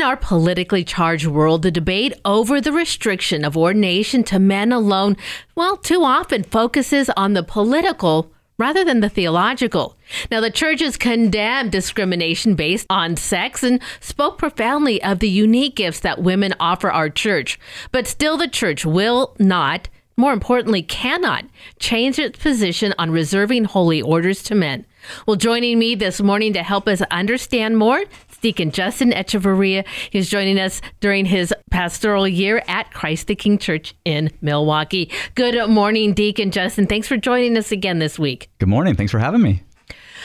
In our politically charged world, the debate over the restriction of ordination to men alone, well, too often focuses on the political rather than the theological. Now, the church has condemned discrimination based on sex and spoke profoundly of the unique gifts that women offer our church. But still, the church will not, more importantly, cannot change its position on reserving holy orders to men. Well, joining me this morning to help us understand more Deacon Justin Echeverria. He's joining us during his pastoral year at Christ the King Church in Milwaukie. Good morning, Deacon Justin. Thanks for joining us again this week. Good morning. Thanks for having me.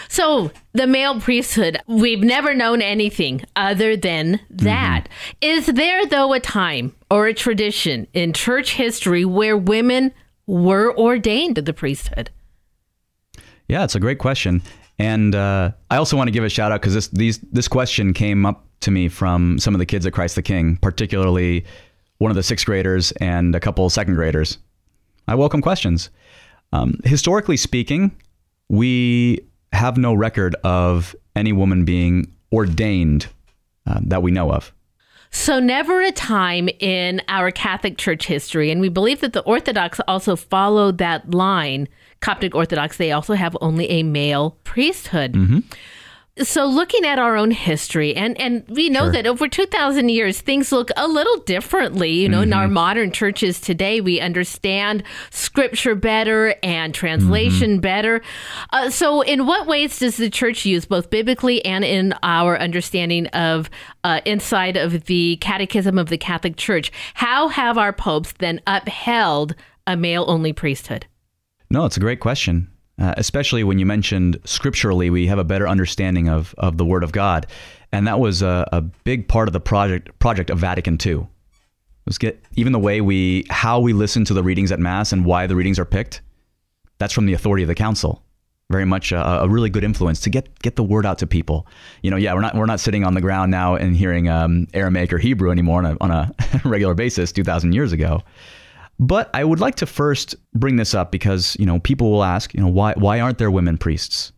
So, the male priesthood, we've never known anything other than that. Mm-hmm. Is there, though, a time or a tradition in church history where women were ordained to the priesthood? Yeah, it's a great question. And uh, I also want to give a shout out because this these this question came up to me from some of the kids at Christ the King, particularly one of the sixth graders and a couple second graders. I welcome questions. Um, historically speaking, we have no record of any woman being ordained uh, that we know of. So, never a time in our Catholic Church history, and we believe that the Orthodox also followed that line Coptic Orthodox, they also have only a male priesthood. Mm-hmm. So, looking at our own history, and, and we know sure. that over 2,000 years, things look a little differently. You know, mm-hmm. in our mm-hmm. modern churches today, we understand scripture better and translation mm-hmm. better. Uh, so, in what ways does the church use, both biblically and in our understanding of uh, inside of the Catechism of the Catholic Church, how have our popes then upheld a male only priesthood? No, it's a great question. Uh, especially when you mentioned scripturally, we have a better understanding of, of the Word of God, and that was a, a big part of the project project of Vatican II. Let's get even the way we how we listen to the readings at Mass and why the readings are picked. That's from the authority of the Council. Very much a, a really good influence to get get the word out to people. You know, yeah, we're not we're not sitting on the ground now and hearing um, Aramaic or Hebrew anymore on a, on a regular basis. Two thousand years ago. But I would like to first bring this up because, you know, people will ask, you know, why why aren't there women priests?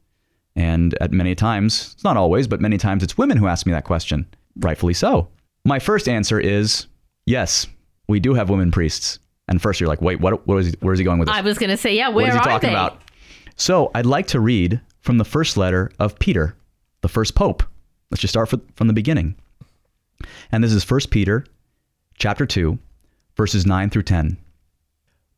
And at many times, it's not always, but many times it's women who ask me that question, rightfully so. My first answer is yes, we do have women priests. And first you're like, wait, what, what is he, where is he going with this? I was going to say, yeah, where what is he talking they? about? So I'd like to read from the first letter of Peter, the first pope. Let's just start from the beginning. And this is 1 Peter chapter 2, verses 9 through 10.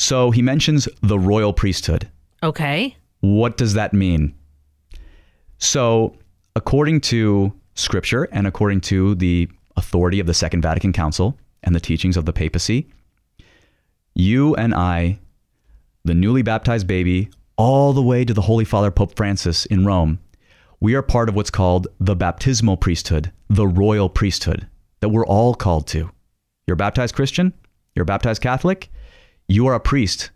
So he mentions the royal priesthood. Okay. What does that mean? So, according to scripture and according to the authority of the Second Vatican Council and the teachings of the papacy, you and I, the newly baptized baby, all the way to the Holy Father Pope Francis in Rome, we are part of what's called the baptismal priesthood, the royal priesthood that we're all called to. You're a baptized Christian, you're a baptized Catholic, you are a priest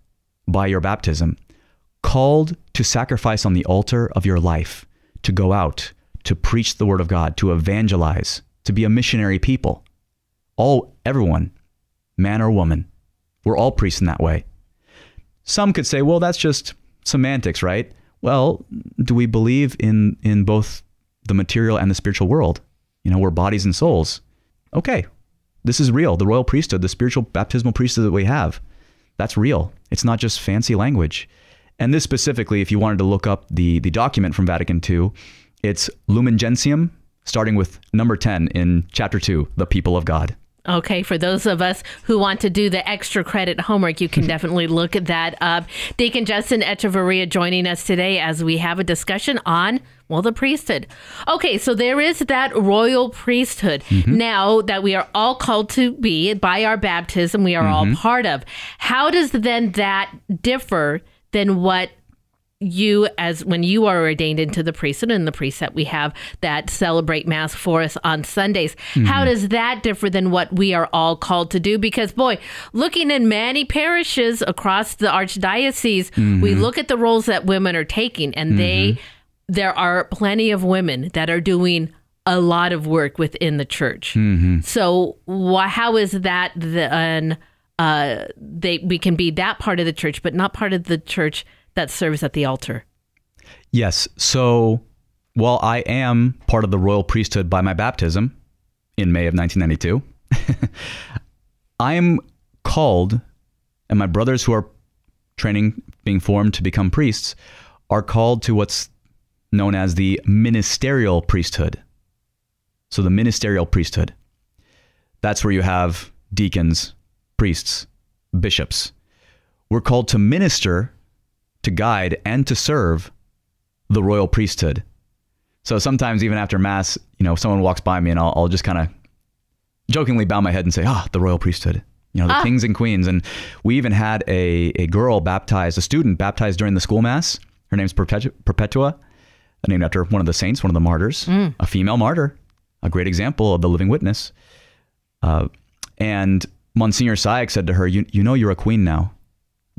by your baptism, called to sacrifice on the altar of your life, to go out, to preach the word of God, to evangelize, to be a missionary people. All, everyone, man or woman, we're all priests in that way. Some could say, well, that's just semantics, right? Well, do we believe in, in both the material and the spiritual world? You know, we're bodies and souls. Okay, this is real. The royal priesthood, the spiritual baptismal priesthood that we have that's real. It's not just fancy language. And this specifically, if you wanted to look up the, the document from Vatican II, it's Lumen Gentium, starting with number 10 in chapter 2, The People of God. Okay, for those of us who want to do the extra credit homework, you can definitely look that up. Deacon Justin Echeverria joining us today as we have a discussion on, well, the priesthood. Okay, so there is that royal priesthood mm-hmm. now that we are all called to be by our baptism, we are mm-hmm. all part of. How does then that differ than what you as when you are ordained into the priesthood and the that we have that celebrate mass for us on Sundays. Mm-hmm. How does that differ than what we are all called to do? Because boy, looking in many parishes across the archdiocese, Mm-hmm. we look at the roles that women are taking and they there are plenty of women that are doing a lot of work within the church. Mm-hmm. So why, how is that then uh, they we can be that part of the church, but not part of the church that serves at the altar? Yes. So while I am part of the royal priesthood by my baptism in May of 1992, I am called, and my brothers who are training, being formed to become priests, are called to what's known as the ministerial priesthood. So the ministerial priesthood. That's where you have deacons, priests, bishops. We're called to minister, to guide, and to serve the royal priesthood. So sometimes even after mass, you know, someone walks by me and I'll, I'll just kind of jokingly bow my head and say, "Ah, the royal priesthood." You know, the kings and queens. And we even had a, a girl baptized, a student baptized during the school mass. Her name's Perpetua, Perpetua named after one of the saints, one of the martyrs, a female martyr, a great example of the living witness. Uh, and Monsignor Sayek said to her, you, you know, you're a queen now.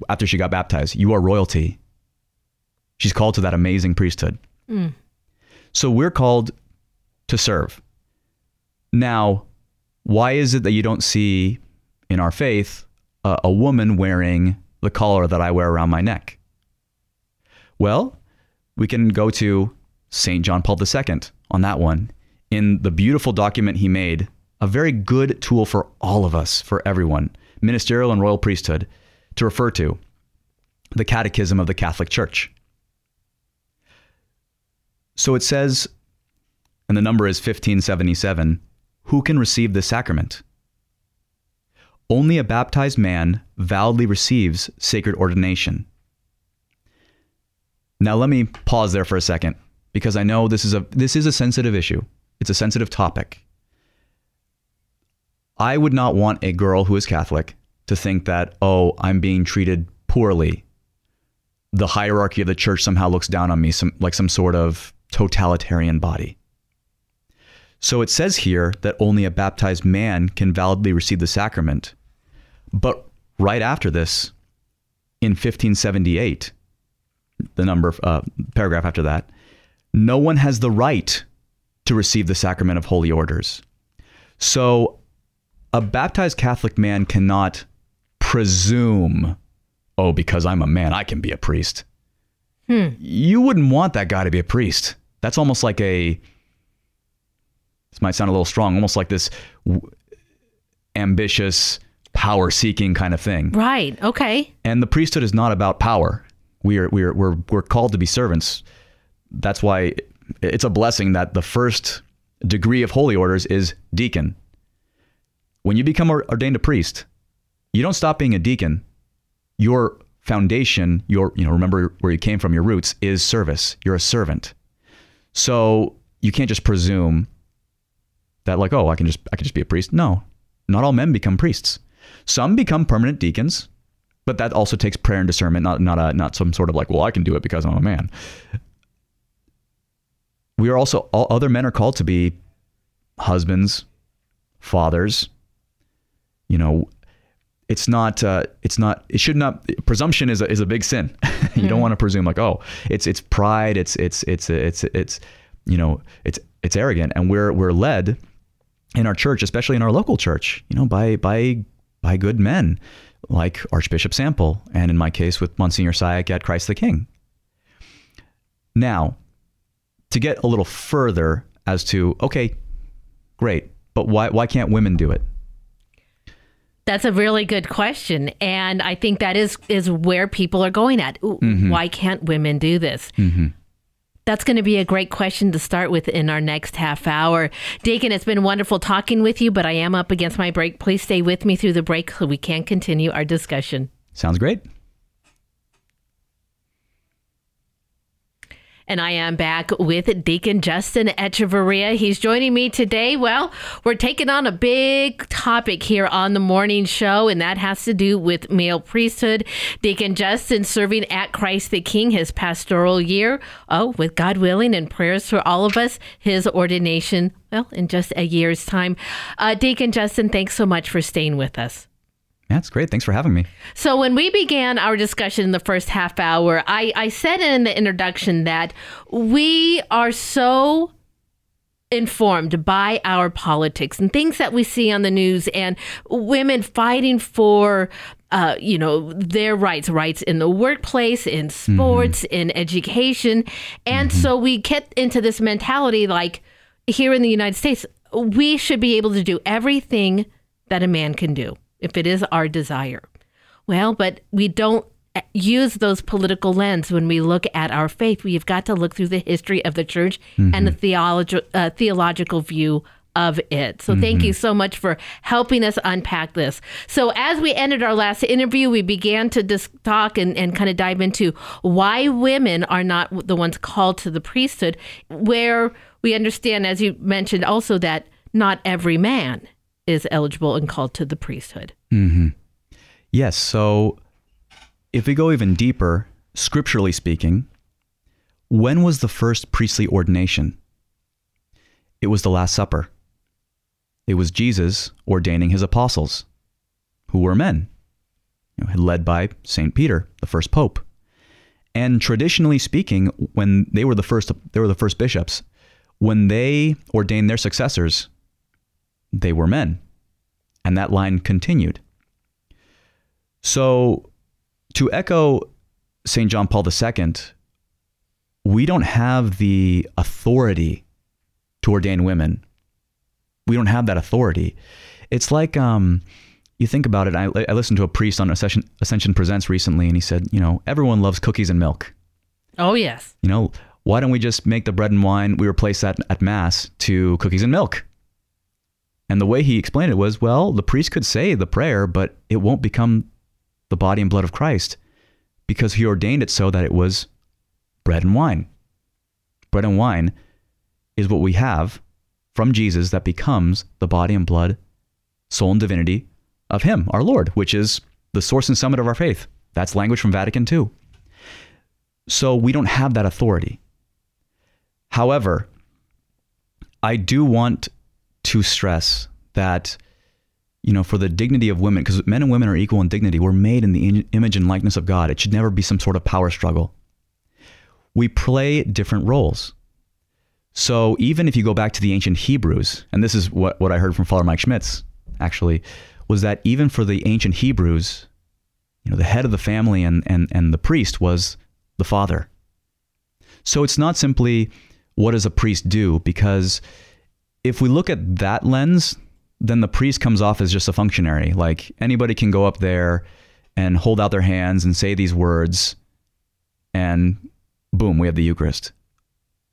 After she got baptized, you are royalty. She's called to that amazing priesthood. Mm. So we're called to serve. Now, why is it that you don't see in our faith a, a woman wearing the collar that I wear around my neck? Well, we can go to St. John Paul II on that one. In the beautiful document he made, a very good tool for all of us, for everyone, ministerial and royal priesthood, to refer to the Catechism of the Catholic Church. So it says, and the number is 1577 who can receive this sacrament? Only a baptized man validly receives sacred ordination. Now let me pause there for a second because I know this is a this is a sensitive issue. It's a sensitive topic. I would not want a girl who is Catholic to think that, oh, I'm being treated poorly. The hierarchy of the church somehow looks down on me, some, like some sort of totalitarian body. So it says here that only a baptized man can validly receive the sacrament. But right after this, in 1578, the number, uh, paragraph after that, no one has the right to receive the sacrament of holy orders. So a baptized Catholic man cannot presume, oh, because I'm a man, I can be a priest. Hmm. You wouldn't want that guy to be a priest. That's almost like a, this might sound a little strong, almost like this w- ambitious, power seeking kind of thing. Right. Okay. And the priesthood is not about power. We are, we are, we're, we're called to be servants. That's why it's a blessing that the first degree of holy orders is deacon. When you become ordained a priest, you don't stop being a deacon. Your foundation, your, you know, remember where you came from, your roots is service. You're a servant. So you can't just presume that like, oh, I can just, I can just be a priest. No, not all men become priests. Some become permanent deacons, but that also takes prayer and discernment, not not a not some sort of like, well, I can do it because I'm a man. We are also all other men are called to be husbands, fathers. You know, it's not uh, it's not it should not presumption is a, is a big sin. you don't want to presume like, oh, it's it's pride, it's it's it's it's it's you know, it's it's arrogant and we're we're led in our church, especially in our local church, you know, by by by good men like Archbishop Sample, and in my case with Monsignor Sayek at Christ the King. Now, to get a little further as to okay, great, but why why can't women do it? That's a really good question, and I think that is is where people are going at. Ooh, mm-hmm. Why can't women do this? Mm-hmm. That's going to be a great question to start with in our next half hour. Deacon, it's been wonderful talking with you, but I am up against my break. Please stay with me through the break so we can continue our discussion. Sounds great. And I am back with Deacon Justin Echeverria. He's joining me today. Well, we're taking on a big topic here on the morning show, and that has to do with male priesthood. Deacon Justin serving at Christ the King his pastoral year. Oh, with God willing and prayers for all of us, his ordination, well, in just a year's time. Uh, Deacon Justin, thanks so much for staying with us. That's great. Thanks for having me. So, when we began our discussion in the first half hour, I, I said in the introduction that we are so informed by our politics and things that we see on the news and women fighting for uh, you know their rights rights in the workplace in sports mm-hmm. in education and mm-hmm. so we get into this mentality like here in the united states we should be able to do everything that a man can do if it is our desire. Well, but we don't use those political lens when we look at our faith. We've got to look through the history of the church mm-hmm. and the theologi- uh, theological view of it. So mm-hmm. thank you so much for helping us unpack this. So as we ended our last interview, we began to dis- talk and, and kind of dive into why women are not the ones called to the priesthood, where we understand, as you mentioned also, that not every man is eligible and called to the priesthood. Mm-hmm. Yes. So if we go even deeper, scripturally speaking, when was the first priestly ordination? It was the Last Supper. It was Jesus ordaining his apostles, who were men, you know, led by St. Peter, the first pope. And traditionally speaking, when they were the first they were the first bishops, when they ordained their successors, they were men. And that line continued. So, to echo St. John Paul II, we don't have the authority to ordain women. We don't have that authority. It's like um, you think about it. I, I listened to a priest on Ascension, Ascension Presents recently, and he said, you know, everyone loves cookies and milk. Oh, yes. You know, why don't we just make the bread and wine? We replace that at Mass to cookies and milk. And the way he explained it was, well, the priest could say the prayer, but it won't become the body and blood of Christ because he ordained it so that it was bread and wine. Bread and wine is what we have from Jesus that becomes the body and blood, soul and divinity of him, our Lord, which is the source and summit of our faith. That's language from Vatican II. So we don't have that authority. However, I do want to stress that you know for the dignity of women because men and women are equal in dignity. We're made in the image and likeness of god. It should never be some sort of power struggle. We play different roles. So even if you go back to the ancient hebrews and this is what, what i heard from father mike schmitz actually was that even for the ancient hebrews you know the head of the family and, and, and the priest was the father. So it's not simply what does a priest do because if we look at that lens, then the priest comes off as just a functionary. Like anybody can go up there and hold out their hands and say these words, and boom, we have the Eucharist.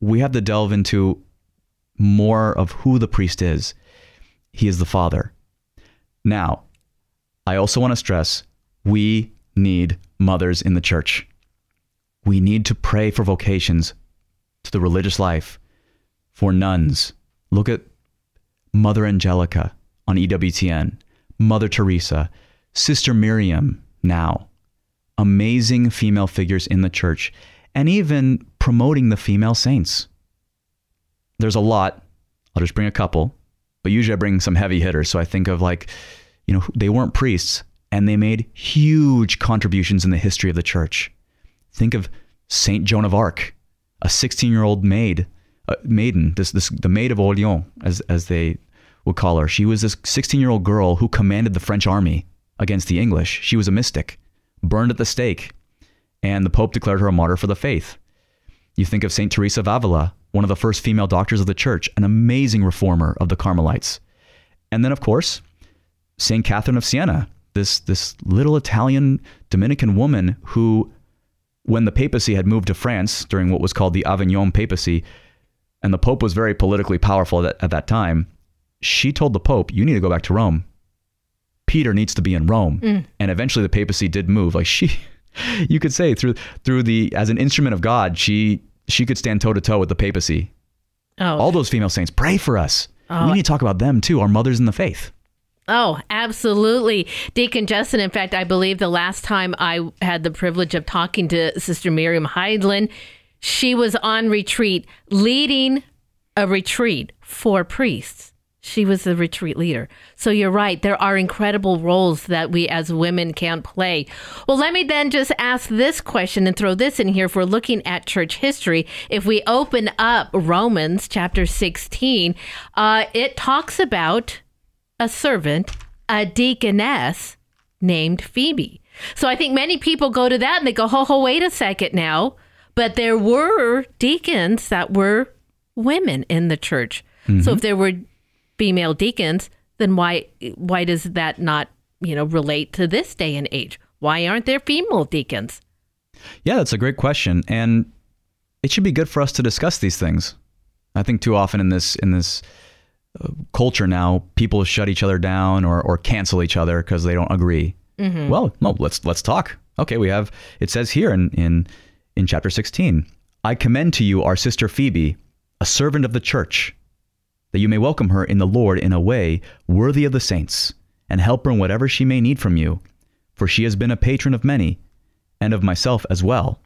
We have to delve into more of who the priest is. He is the Father. Now, I also want to stress we need mothers in the church. We need to pray for vocations to the religious life, for nuns, Look at Mother Angelica on EWTN, Mother Teresa, Sister Miriam now. Amazing female figures in the church, and even promoting the female saints. There's a lot. I'll just bring a couple, but usually I bring some heavy hitters. So I think of like, you know, they weren't priests and they made huge contributions in the history of the church. Think of Saint Joan of Arc, a 16 year old maid Uh, maiden, this this the maid of Orleans, as as they would call her. She was this 16 year old girl who commanded the French army against the English. She was a mystic, burned at the stake, and the Pope declared her a martyr for the faith. You think of Saint Teresa of Avila, one of the first female doctors of the church, an amazing reformer of the Carmelites, and then of course Saint Catherine of Siena, this this little Italian Dominican woman who when the papacy had moved to France during what was called the Avignon papacy, and the Pope was very politically powerful at that, at that time, she told the Pope, You need to go back to Rome. Peter needs to be in Rome. Mm. And eventually the papacy did move. Like she, you could say through through the as an instrument of God, she she could stand toe to toe with the papacy. Oh, All those female saints, pray for us. we need to talk about them too, our mothers in the faith. Oh, absolutely. Deacon Justin, in fact, I believe the last time I had the privilege of talking to Sister Miriam Heidland, she was on retreat leading a retreat for priests. She was the retreat leader. So you're right. There are incredible roles that we as women can play. Well, let me then just ask this question and throw this in here. If we're looking at church history, if we open up Romans chapter 16, uh, it talks about a servant, a deaconess named Phoebe. So I think many people go to that and they go, ho, ho, wait a second now. But there were deacons that were women in the church. So if there were female deacons, then why why does that not, you know, relate to this day and age? Why aren't there female deacons? Yeah, that's a great question, and it should be good for us to discuss these things. I think too often in this in this uh, culture now, people shut each other down or, or cancel each other because they don't agree. Well, no, let's let's talk. Okay, we have it says here in in in chapter sixteen, I commend to you our sister Phoebe, a servant of the church, that you may welcome her in the Lord in a way worthy of the saints, and help her in whatever she may need from you, for she has been a patron of many, and of myself as well.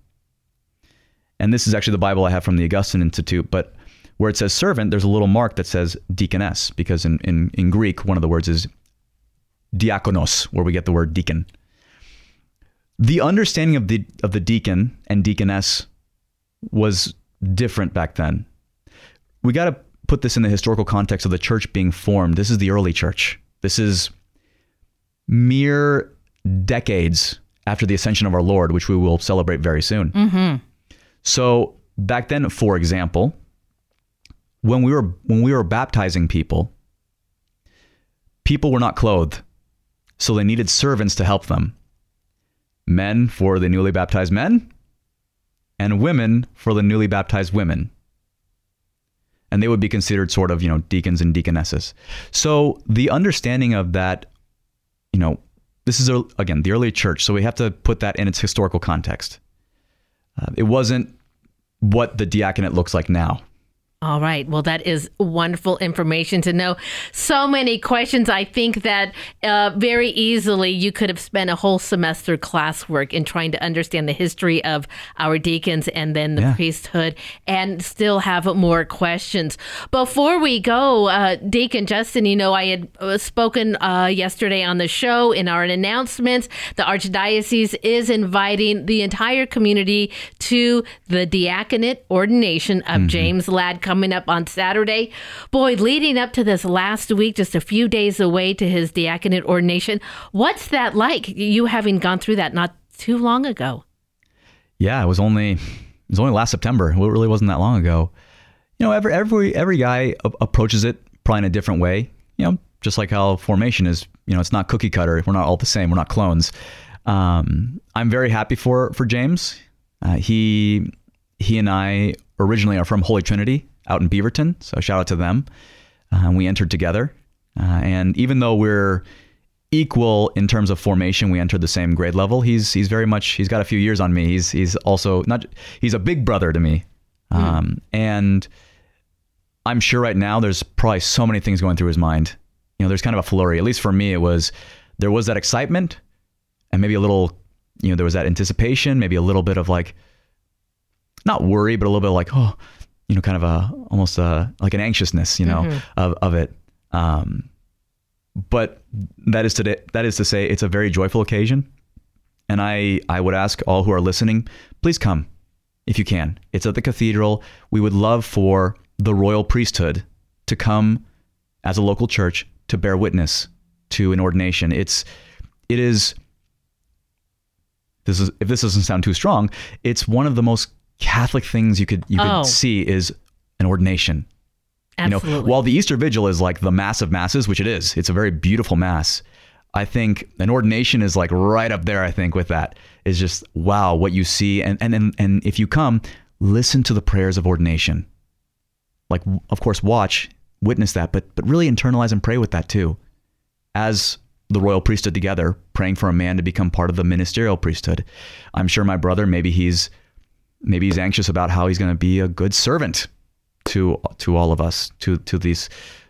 And this is actually the Bible I have from the Augustine Institute, but where it says servant, there's a little mark that says deaconess, because in, in, in Greek, one of the words is diakonos, where we get the word deacon. The understanding of the of the deacon and deaconess was different back then. We got to put this in the historical context of the church being formed. This is the early church. This is mere decades after the ascension of our Lord, which we will celebrate very soon. Mm-hmm. So back then, for example, when we were when we were baptizing people, people were not clothed, so they needed servants to help them. Men for the newly baptized men, and women for the newly baptized women. And they would be considered sort of, you know, deacons and deaconesses. So the understanding of that, you know, this is a, again the early church, so we have to put that in its historical context. Uh, it wasn't what the diaconate looks like now. All right. Well, that is wonderful information to know. So many questions. I think that uh, very easily you could have spent a whole semester classwork in trying to understand the history of our deacons and then the Yeah. priesthood and still have more questions. Before we go, uh, Deacon Justin, you know, I had uh, spoken uh, yesterday on the show in our announcements. The Archdiocese is inviting the entire community to the diaconate ordination of James Ladd coming up on Saturday. Boy, leading up to this last week, just a few days away to his diaconate ordination, what's that like? You having gone through that not too long ago. Yeah, it was only it was only last September. It really wasn't that long ago. You know, every every every guy approaches it probably in a different way. You know, just like how formation is. You know, it's not cookie cutter. We're not all the same. We're not clones. Um, I'm very happy for for James. Uh, he he and I originally are from Holy Trinity out in Beaverton, so shout out to them. Uh, we entered together, uh, and even though we're equal in terms of formation. We entered the same grade level. He's he's very much he's got a few years on me. He's he's also not he's a big brother to me, um, and I'm sure right now there's probably so many things going through his mind. You know, there's kind of a flurry. At least for me, it was there was that excitement, and maybe a little you know there was that anticipation, maybe a little bit of like not worry, but a little bit like oh you know kind of a almost a like an anxiousness you know of of it. Um, but that is to that is to say it's a very joyful occasion. And i i would ask all who are listening please come if you can. It's at the cathedral. We would love for the royal priesthood to come as a local church to bear witness to an ordination. It's it is this is if this doesn't sound too strong it's one of the most catholic things you could you could Oh. see is an ordination you know, Absolutely. while the Easter Vigil is like the mass of masses, which it is, it's a very beautiful mass. I think an ordination is like right up there. I think with that is just wow what you see, and and and, and if you come, listen to the prayers of ordination. Like of course, watch, witness that, but but really internalize and pray with that too, as the royal priesthood together, praying for a man to become part of the ministerial priesthood. I'm sure my brother, maybe he's maybe he's anxious about how he's going to be a good servant to to all of us, to to these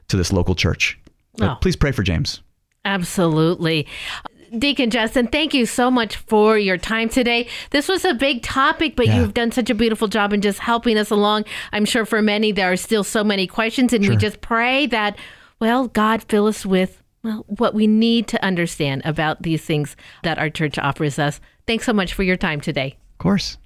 to this local church. Oh. please pray for James. Absolutely. Deacon Justin, thank you so much for your time today. This was a big topic, but Yeah. you've done such a beautiful job in just helping us along. I'm sure for many there are still so many questions, and we just pray that, well, God fill us with well what we need to understand about these things that our church offers us. Thanks so much for your time today. Of course.